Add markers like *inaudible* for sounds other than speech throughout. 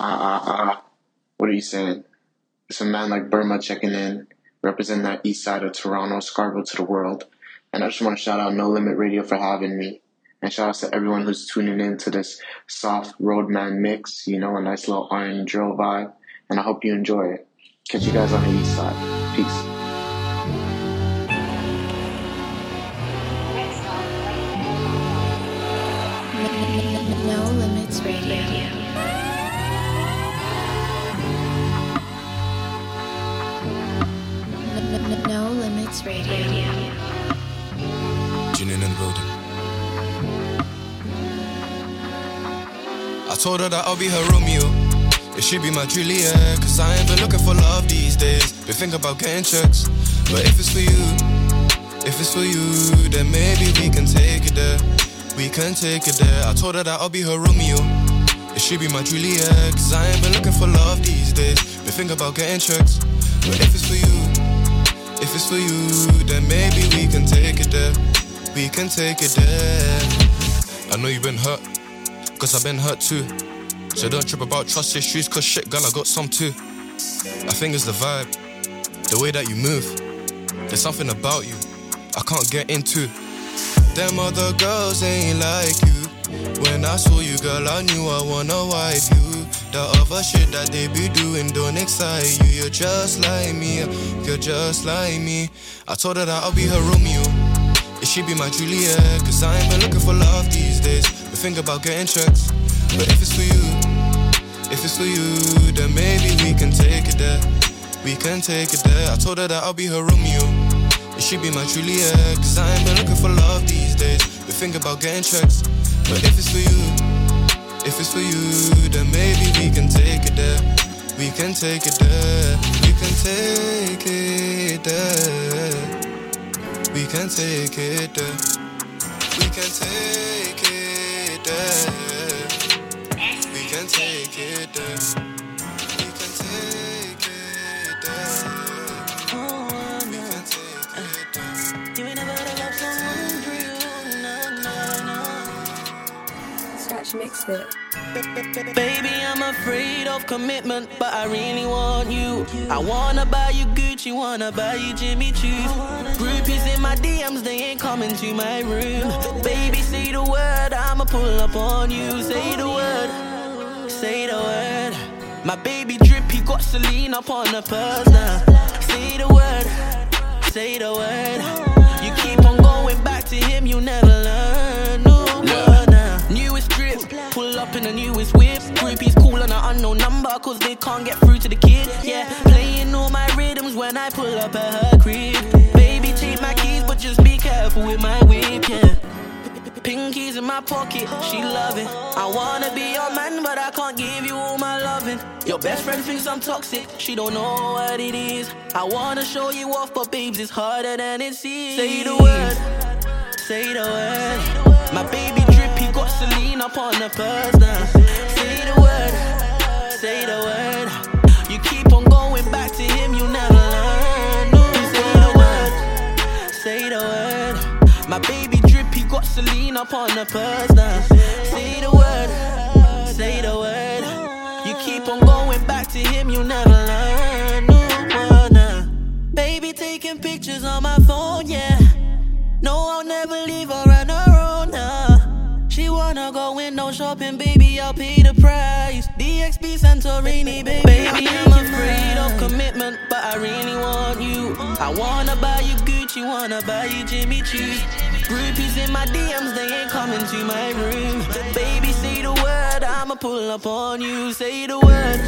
Ah, ah, ah. What are you saying? It's a man like Burma checking in, representing that east side of Toronto, Scarborough to the world. And I just want to shout out No Limit Radio for having me. And shout out to everyone who's tuning in to this soft roadman mix, you know, a nice little iron drill vibe. And I hope you enjoy it. Catch you guys on the east side. Peace. Told her that I'll be her Romeo. It should be my Juliet. Cause I ain't been looking for love these days. Been thinking about getting checks. But if it's for you, if it's for you, then maybe we can take it there. We can take it there. I told her that I'll be her Romeo. It should be my Juliet. Cause I ain't been looking for love these days. Been thinking about getting checks. But if it's for you, if it's for you, then maybe we can take it there. We can take it there. I know you've been hurt, cause I've been hurt too. So don't trip about trust issues, cause shit, girl, I got some too. I think it's the vibe, the way that you move. There's something about you I can't get into. Them other girls ain't like you. When I saw you, girl, I knew I wanna wife you. The other shit that they be doing don't excite you. You're just like me, you're just like me. I told her that I'll be her Romeo. Should be my Juliet, cause I ain't been looking for love these days. We think about getting checks, but if it's for you, if it's for you, then maybe we can take it there. We can take it there. I told her that I'll be her Romeo. It should be my Juliet, cause I ain't been looking for love these days. We think about getting checks, but if it's for you, if it's for you, then maybe we can take it there. We can take it there. We can take it there. We can take it there. We can take it there. We can take it there. Baby, I'm afraid of commitment, but I really want you. I wanna buy you Gucci, wanna buy you Jimmy Choos. Groupies in my DMs, they ain't coming to my room. Baby, say the word, I'ma pull up on you. Say the word, say the word. My baby drip, he got Celine up on the purse now. Say the word, say the word. You keep on going back to him, you never up in the newest whip. Groupies call on an unknown number, cause they can't get through to the kid. Yeah, playing all my rhythms when I pull up at her crib. Baby, take my keys, but just be careful with my whip, yeah. Pinkies in my pocket, she love it. I wanna be your man, but I can't give you all my loving. Your best friend thinks I'm toxic, she don't know what it is. I wanna show you off, but babes, it's harder than it seems. Say the word, say the word. My baby drip, he got Celine up on the purse now. Say the word, say the word. You keep on going back to him, you never learn. No, say the word, say the word. My baby drip, he got Celine up on the purse now. Say the word, say the word. You keep on going back to him, you never learn. No, now. Baby taking pictures on my phone, yeah. No, I'll never wanna go window shopping, baby, I'll pay the price. DXB Santorini, baby. Baby, I'm afraid of commitment, but I really want you. I wanna buy you Gucci, wanna buy you Jimmy Choos. Groupies in my DMs, they ain't coming to my room. Baby, say the word, I'ma pull up on you. Say the word,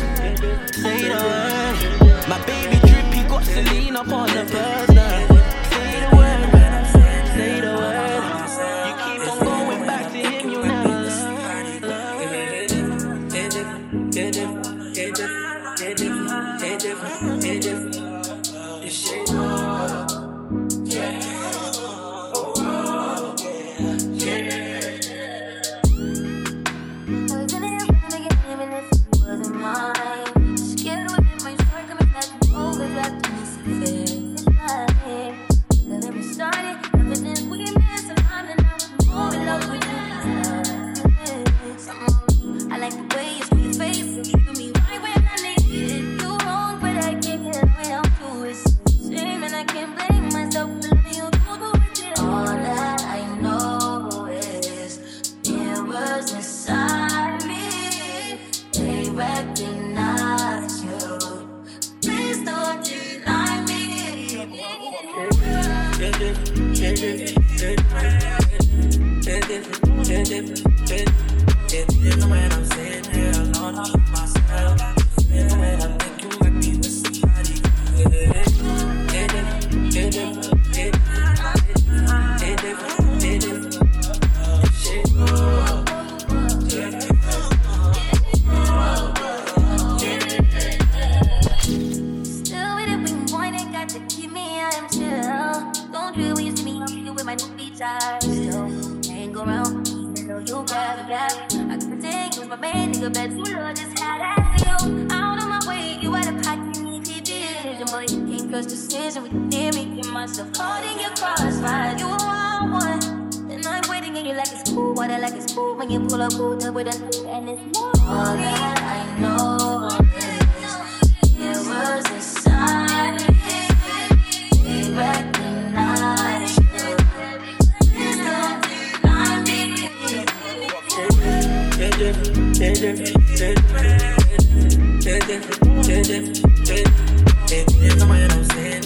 say the word. My baby drip, he got Celine up on the purse now. cheers and we me your crossfire, you are one Then I'm waiting and you like it's cool What I like is cool when you pull up with a and it's more All that I know is It Change it, change it, change it, change it, change it, change it. It's somebody else in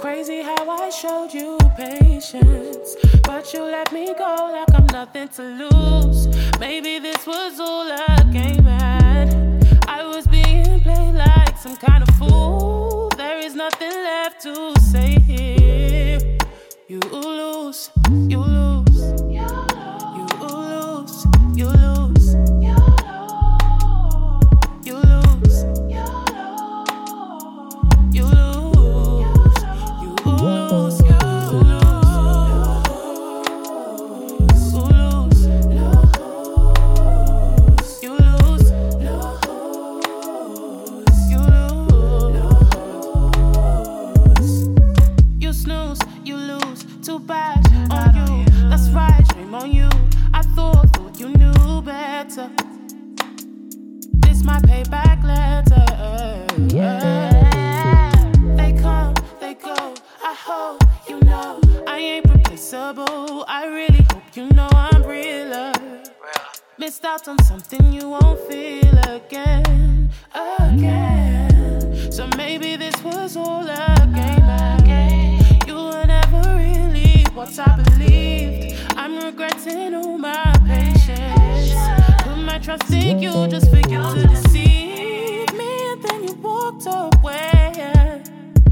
Crazy how I showed you patience, but you let me go like I'm nothing to lose. Maybe this was all a game at. I was being played like some kind of fool. There is nothing left to say here. You lose, you regretting all my patience. Put my trust in you just for you to deceive me, and then you walked away.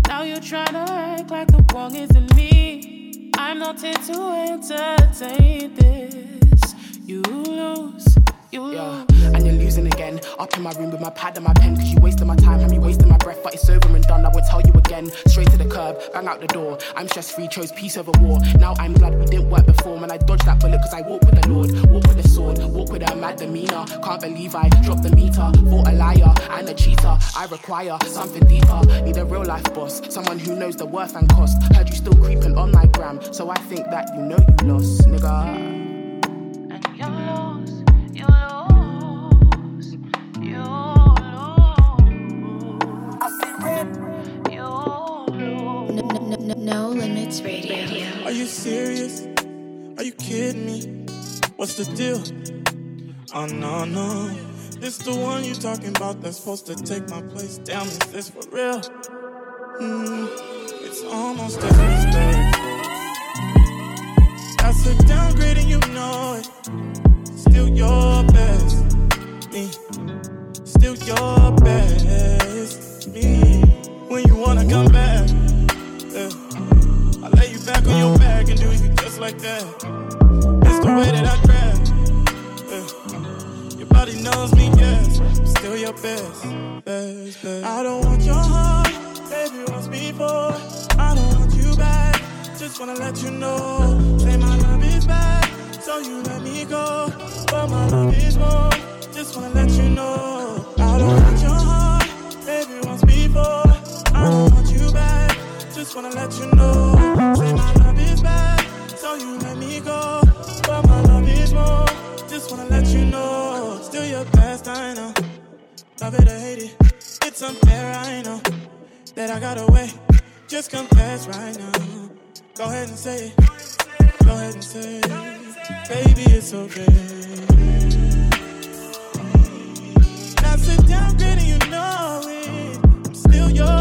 Now you're trying to act like the wrong isn't me. I'm not here to entertain this. You lose, you lose. Yeah. And you're losing again. Up in my room with my pad and my pen, cause you wasted my time, had you wasting breath, but it's over and done. I won't tell you again. Straight to the curb, bang out the door. I'm stress free, chose peace over war. Now I'm glad we didn't work before. Man, I dodged that bullet because I walk with the Lord. Walk with the sword, walk with a mad demeanor. Can't believe I dropped the meter. Fought a liar and a cheater. I require something deeper. Need a real life boss, someone who knows the worth and cost. Heard you still creeping on my gram, so I think that you know you lost, nigga. serious? Are you kidding me? What's the deal? Oh no, no. This the one you talking about that's supposed to take my place. Damn, is this for real? Mm, it's almost a mistake. That's a downgrade and you know it. Still your best. Me. Still your best. Me. When you wanna come back. Yeah. I lay you back on your back like that. It's the way that I grab. Yeah. Your body knows me, yes. Still your best, best, best. I don't want your heart, baby, once before. I don't want you back. Just wanna let you know. Say my love is bad, so you let me go. But my love is more. Just wanna let you know. I don't want your heart, baby, once before. I don't want you back. Just wanna let you know. Say my you let me go. But my love is more. Just wanna let you know. Still your best, I know. Love it or hate it. It's unfair, I know. That I got away. Just confess right now. Go ahead and say it. Go ahead and say it. Baby, it's okay. Now sit down, good, you know it. I'm still yours.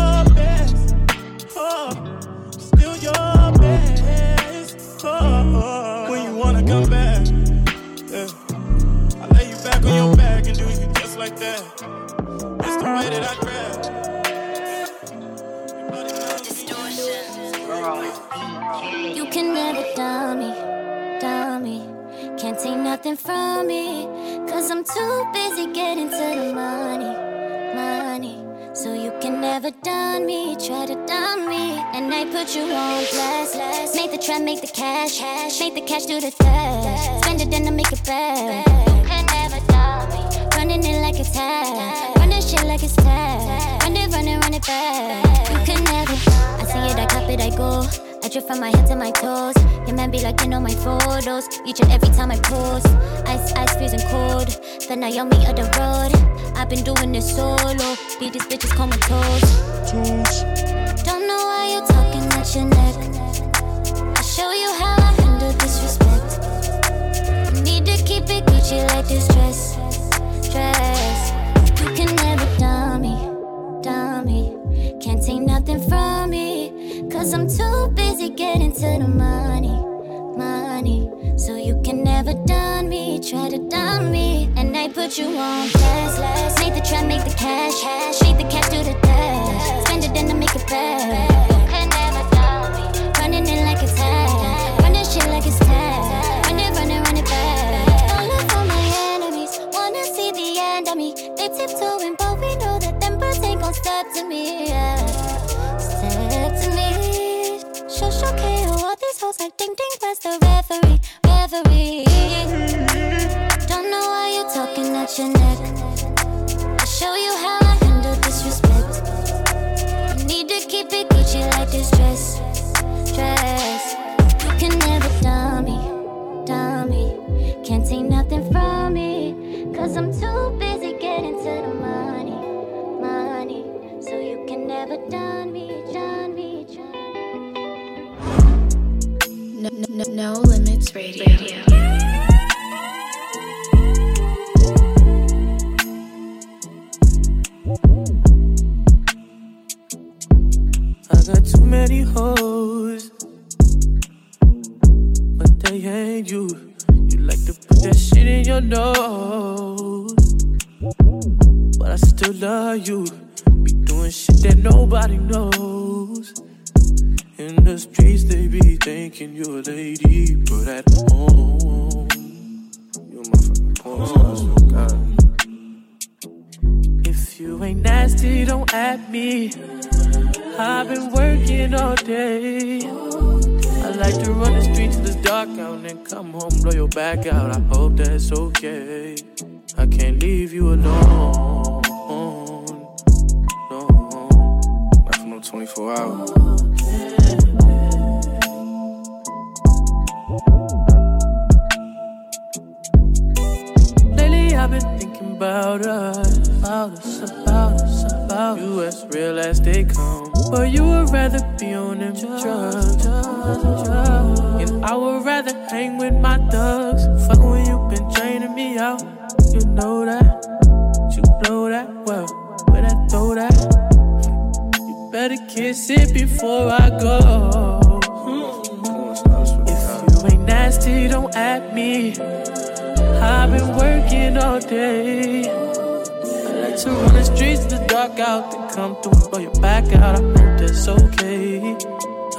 You can never dumb me, dumb me. Can't take nothing from me. Cause I'm too busy getting to the money, money. So you can never done me, try to dumb me. And I put you on blast. Make the trap, make the cash. Make the cash do the dash. Spend it, then I make it back. You can never dumb me. Running it like it's tag. It. You can never. I see it, I cop it, I go. I drip from my head to my toes. Your man be like, you know my photos. Each and every time I post. Ice, ice, freezing cold. The me of the road. I've been doing this solo. Beat these bitches comatose. Don't know why you're talking at your neck. I'll show you how I handle disrespect. Need to keep it Gucci like this dress. Dress. Cause I'm too busy getting to the money, money. So you can never done me, try to dumb me. And I put you on blast, last. Make the trap, make the cash, cash. Make the cash do the dash. Spend it, then I make it back. Gucci like this dress, dress. You can never dumb me. Can't take nothing from me. Cause I'm too busy getting to the money, money. So you can never done me, done me, done me. No, no, no limits radio. I many hoes, but they ain't you. You like to put that shit in your nose, but I still love you. Be doing shit that nobody knows. In the streets, they be thinking you're a lady, but at home, you a motherfucking porn. If you ain't nasty, don't at me. I've been working all day. I like to run the streets till it's dark out and then come home, blow your back out. I hope that's okay. I can't leave you alone. Out, come through and blow your back out. I hope that's okay.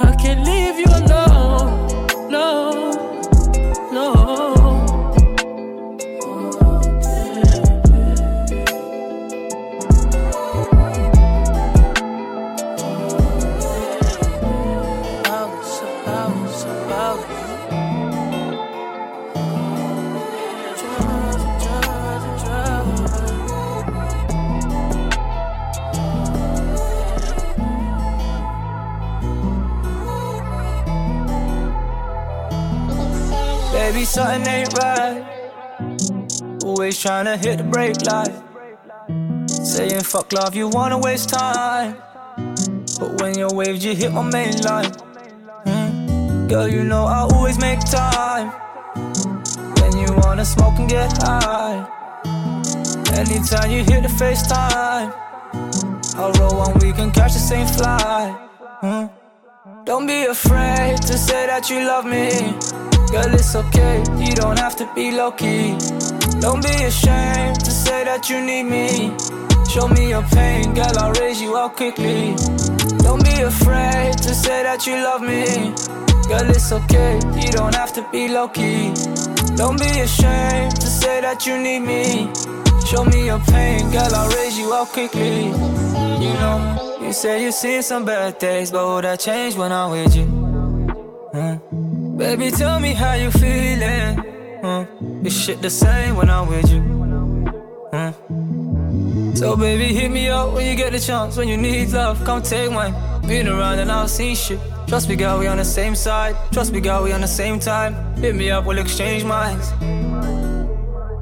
I can't leave you alone, no. Something ain't right. always trying to hit the brake light. Saying fuck love, you wanna waste time. But when you're waves, you hit my main line. Mm. Girl, you know I always make time. When you wanna smoke and get high. Anytime you hit the FaceTime, I'll roll one, we can catch the same flight. Mm. Don't be afraid to say that you love me. Girl, it's okay, you don't have to be low key. Don't be ashamed to say that you need me. Show me your pain, girl, I'll raise you up quickly. Don't be afraid to say that you love me. Girl, it's okay, you don't have to be low key. Don't be ashamed to say that you need me. Show me your pain, girl, I'll raise you up quickly. You know, you say you've seen some bad days, but will that change when I'm with you? Huh? Baby, tell me how you feeling. Huh? Is shit the same when I'm with you? So baby, hit me up when you get the chance. When you need love, come take mine. Been around and I've seen shit. Trust me, girl, we on the same side. Trust me, girl, we on the same time. Hit me up, we'll exchange minds.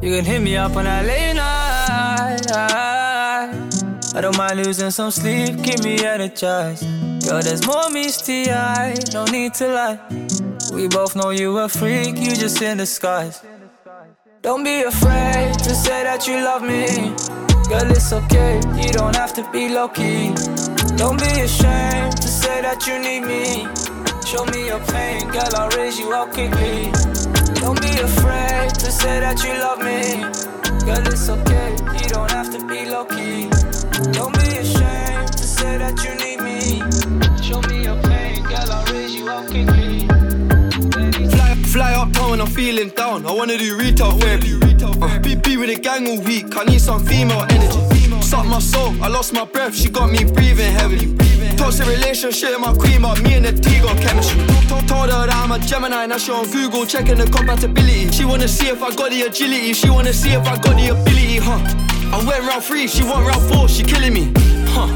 You can hit me up on that late night. I don't mind losing some sleep, keep me energized. Girl, there's more misty eye, no need to lie. We both know you a freak, you just in disguise. Don't be afraid to say that you love me. Girl, it's okay, you don't have to be low key. Don't be ashamed to say that you need me. Show me your pain, girl, I'll raise you up quickly. Don't be afraid to say that you love me. Girl, it's okay, wanna do retail therapy. Uh, be, be with the gang all week. I need some female energy. Suck my soul, I lost my breath. She got me breathing heavily. Toxic relationship, my queen, but me and the T got chemistry. Told her that I'm a Gemini, now she on Google checking the compatibility. She wanna see if I got the agility. She wanna see if I got the ability, huh? I went round three, she went round four, she killing me, huh?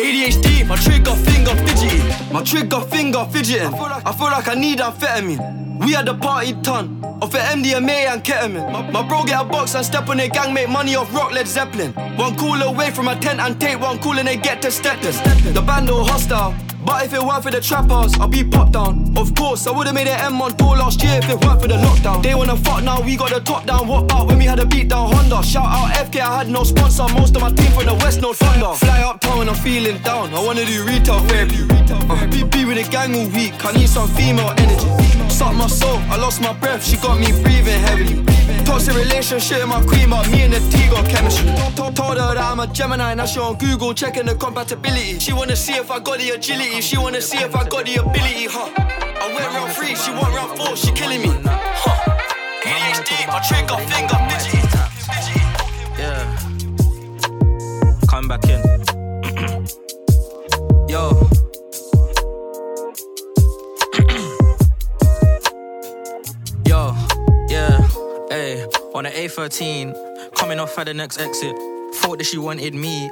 ADHD, my trigger finger fidgety. My trigger finger fidgeting. I feel like I need amphetamine. We had the party ton of the MDMA and ketamine. My, bro get a box and step on their gang, make money off rock Led Zeppelin. One call away from a tent and take one call and they get to stepping. The band all hostile. But if it weren't for the trappers, I'd be popped down. Of course, I would've made an M on tour last year if it weren't for the lockdown. They wanna fuck now, we got the top down. What about when we had a beat down Honda? Shout out FK, I had no sponsor. Most of my team from the West, no thunder. Fly uptown when I'm feeling down. I wanna do retail therapy. Uh, be, be with the gang all week. I need some female energy. Suck my soul, I lost my breath. She got me breathing heavily. Toxic relationship, my queen, but me and the T got chemistry. Told her that I'm a Gemini, now she on Google checking the compatibility. She wanna see if I got the agility. She wanna see if I got the ability, huh? I went round three, she went round four, she killing me, huh? ADHD, my trigger finger, fidgety. Yeah. Come back in. *clears throat* Yo. *clears throat* Yo, yeah, hey, on the A13, coming off at the next exit. Thought that she wanted me,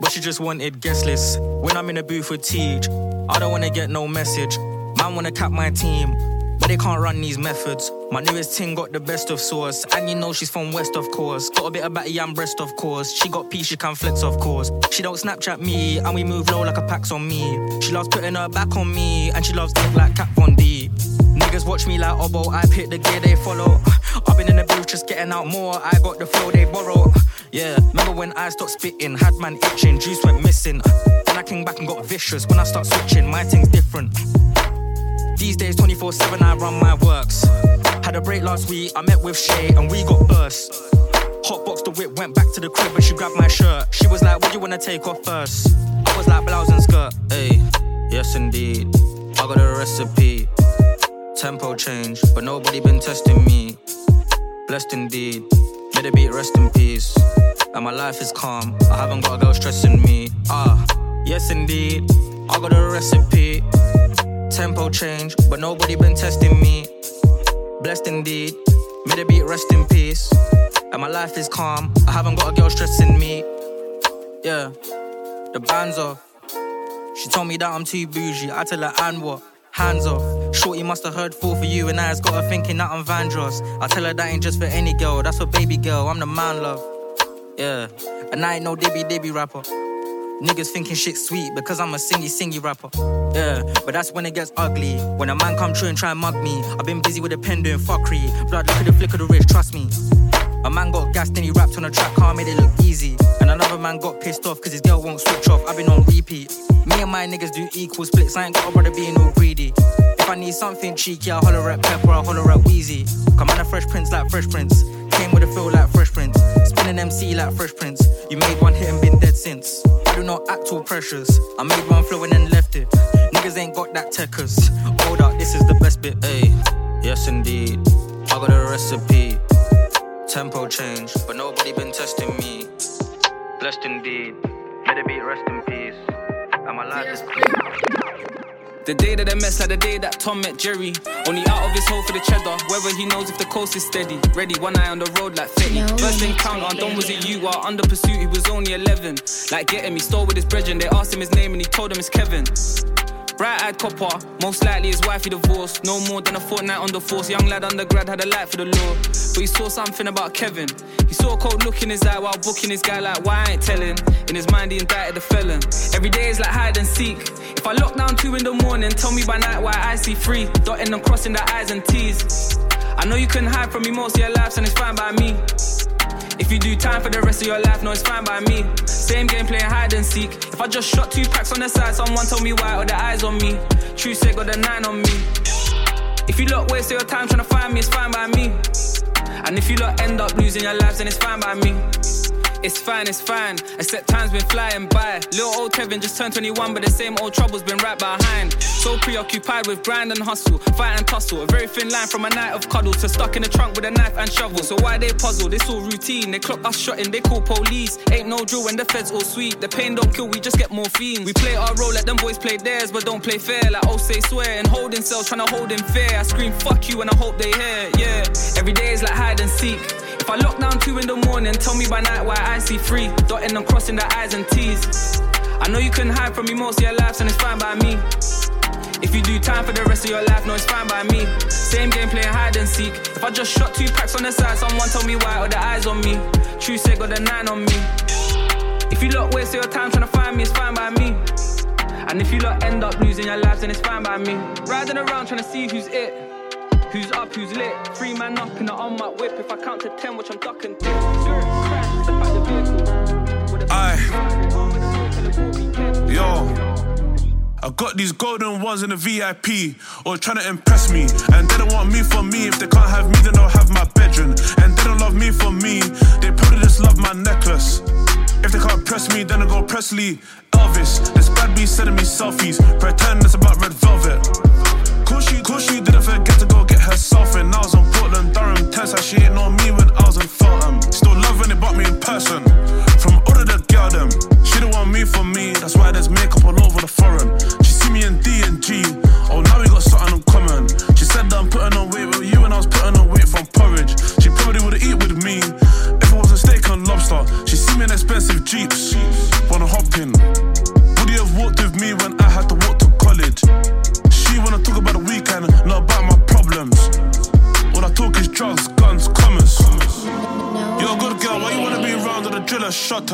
but she just wanted guest list. When I'm in a booth with Teach, I don't wanna get no message. Man wanna cap my team, but they can't run these methods. My newest ting got the best of source, and you know she's from West, of course. Got a bit of batty and breast, of course. She got P, she can flex, of course. She don't Snapchat me, and we move low like a pax on me. She loves putting her back on me, and she loves dick like Kat Von D. Niggas watch me like Obo, I pick the gear they follow. I've been in the booth just getting out more, I got the flow they borrow. Yeah, remember when I stopped spitting, had man itching, juice went missing. Then I came back and got vicious. When I start switching, my thing's different. These days, 24 7, I run my works. Had a break last week, I met with Shay and we got burst. Hot box the whip, went back to the crib and she grabbed my shirt. She was like, What you wanna take off first? I was like, Blouse and skirt. Hey, yes indeed. I got a recipe. Tempo change, but nobody been testing me. Blessed indeed. A beat, rest in peace. And my life is calm. I haven't got a girl stressing me. Ah, yes indeed. I got a recipe. Tempo change, but nobody been testing me. Blessed indeed. Made a beat, rest in peace. And my life is calm. I haven't got a girl stressing me. Yeah, the band's off. She told me that I'm too bougie. I tell her, and what? Hands off. Shorty must have heard Four for you, and I's got her thinking that I'm Vandross. I tell her that ain't just for any girl, that's for baby girl. I'm the man, love. Yeah, and I ain't no dibby dibby rapper. Niggas thinking shit sweet because I'm a singy singy rapper. Yeah, but that's when it gets ugly. When a man come true and try and mug me. I've been busy with a pen doing fuckery. Blood, look at the flick of the wrist, trust me. A man got gassed and he rapped on a track, car made it look easy. And another man got pissed off because his girl won't switch off. I've been on repeat. Me and my niggas do equal splits. I ain't got a brother being all greedy. I need something cheeky, I'll holler at Pepper, I'll holler at Wheezy. Come on, a fresh prince like Fresh Prince. Came with a feel like Fresh Prince. Spinning MC like Fresh Prince. You made one hit and been dead since. I do not act all precious. I made one flow and then left it. Niggas ain't got that techers. Hold up, this is the best bit, ayy. Yes, indeed. I got a recipe. Tempo change, but nobody been testing me. Blessed indeed. Let it be rest in peace. And my life is The day that I mess like the day that Tom met Jerry. Only out of his hole for the cheddar. Whether he knows if the coast is steady. Ready, one eye on the road like Fetty. No First encounter. Don was it you? While under pursuit, he was only 11. Like getting me, stole with his brethren. They asked him his name and he told them it's Kevin. Bright eyed copper, most likely his wife he divorced. No more than a fortnight on the force. Young lad undergrad had a light for the law. But he saw something about Kevin. He saw a cold look in his eye while booking his guy, like, why I ain't telling? In his mind, he indicted the felon. Every day is like hide and seek. If I lock down two in the morning, tell me by night why I see three. Dotting and crossing the I's and T's. I know you couldn't hide from me most of your lives, and it's fine by me. If you do time for the rest of your life, no, it's fine by me. Same game playing hide and seek. If I just shot two packs on the side, someone told me why, or the eyes on me. True say got the nine on me. If you lot waste your time trying to find me, it's fine by me. And if you lot end up losing your lives, then it's fine by me. It's fine, it's fine. Except time's been flying by. Little old Kevin just turned 21, but the same old trouble's been right behind. So preoccupied with grind and hustle, fight and tussle. A very thin line from a night of cuddles to stuck in the trunk with a knife and shovel. So why they puzzle? This all routine. They clock us shotting, they call police. Ain't no drill when the feds all sweet. The pain don't kill, we just get morphine. We play our role, let them boys play theirs, but don't play fair. Like oh say swear and holding cells, trying to hold in fair. I scream fuck you and I hope they hear. Yeah, every day is like hide and seek. I lock down two in the morning, tell me by night why I see three. Dotting and crossing the I's and T's. I know you couldn't hide from me most of your lives, and it's fine by me. If you do time for the rest of your life, no, it's fine by me. Same game playing hide and seek. If I just shot two packs on the side, someone tell me why, or the eyes on me. True say got the nine on me. If you lot waste your time trying to find me, it's fine by me. And if you lot end up losing your lives, then it's fine by me. Riding around trying to see who's it. Who's up, who's lit? Three man up in the on my whip. If I count to ten, which I'm ducking dip. Crash, step out the vehicle. With Yo. I got these golden ones in the VIP, or trying to impress me. And they don't want me for me. If they can't have me, then they'll have my bedroom. And they don't love me for me. They probably just love my necklace. If they can't press me, then I go Presley. Elvis, this bad B sending me selfies. Pretend it's about red velvet. Cool she, she didn't forget to go get herself in. I was on Portland, Durham, how she ain't know me when I was in Feltham. Still loving it, bought me in person. From all of the girl them, she don't want me for me. That's why there's makeup all over the foreign. She see me in D and G. Oh, now we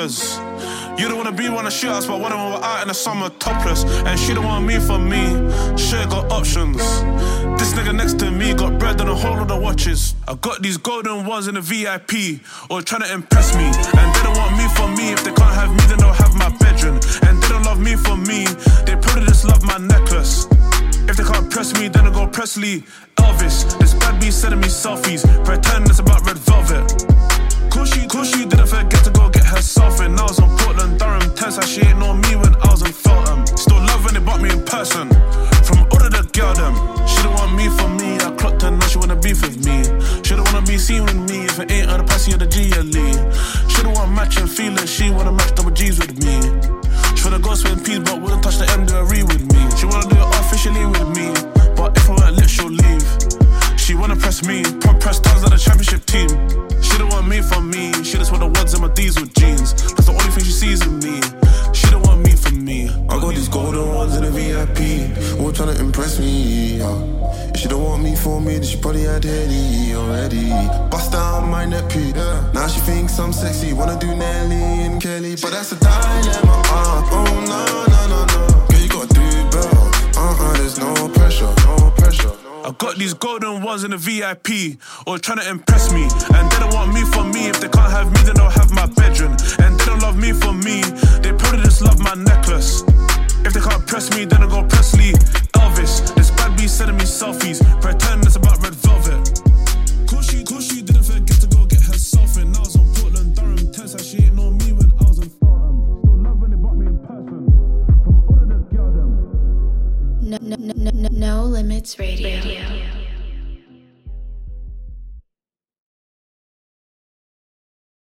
You don't wanna be one of shootouts, but one of them were out in the summer topless. And she don't want me for me, she got options. This nigga next to me got bread and a whole lot of watches. I got these golden ones in the VIP, or trying to impress me. And they don't want me for me, if they can't have me, then they'll have my bedroom. And they don't love me for me, they probably just love my necklace. If they can't press me, then I go Presley. Elvis, this bad B sending me selfies. Pretend it's about red velvet. Cool she didn't forget to go herself in. I was on Portland, Durham, tense, how she know me when I was in Feltham. Still when they bought me in person. From all of the girl them, she don't want me for me. I clocked her, now she wanna beef with me. She don't wanna be seen with me if it ain't on the passy or the G or Lee. She don't want matching feelings, she wanna match double G's with me. She wanna go spend peas, but wouldn't touch the M, do a re with me. She wanna do it officially with me, but if I weren't lit, she'll leave. She wanna press me, put press tons of the championship team. She don't want me for me, she just want the ones in my with jeans. That's the only thing she sees in me. She don't want me for me. I got these golden ones in the VIP. All trying to impress me. Yeah. If she don't want me for me, then she probably had Henny already. Bust down my neck, yeah. Now she thinks I'm sexy, wanna do Nelly and Kelly, but that's a dilemma. Uh, oh no, no, no, no. Girl, you gotta do better. Uh-uh, there's no pressure, no pressure. I got these golden ones in the VIP, all trying to impress me. And they don't want me for me. If they can't have me, then they'll have my bedroom. And they don't love me for me. They probably just love my necklace. If they can't press me, then I go Presley. Elvis, this bad be sending me selfies. Pretend it's about red velvet. Cool she didn't forget to go No, no, no, no, no limits radio.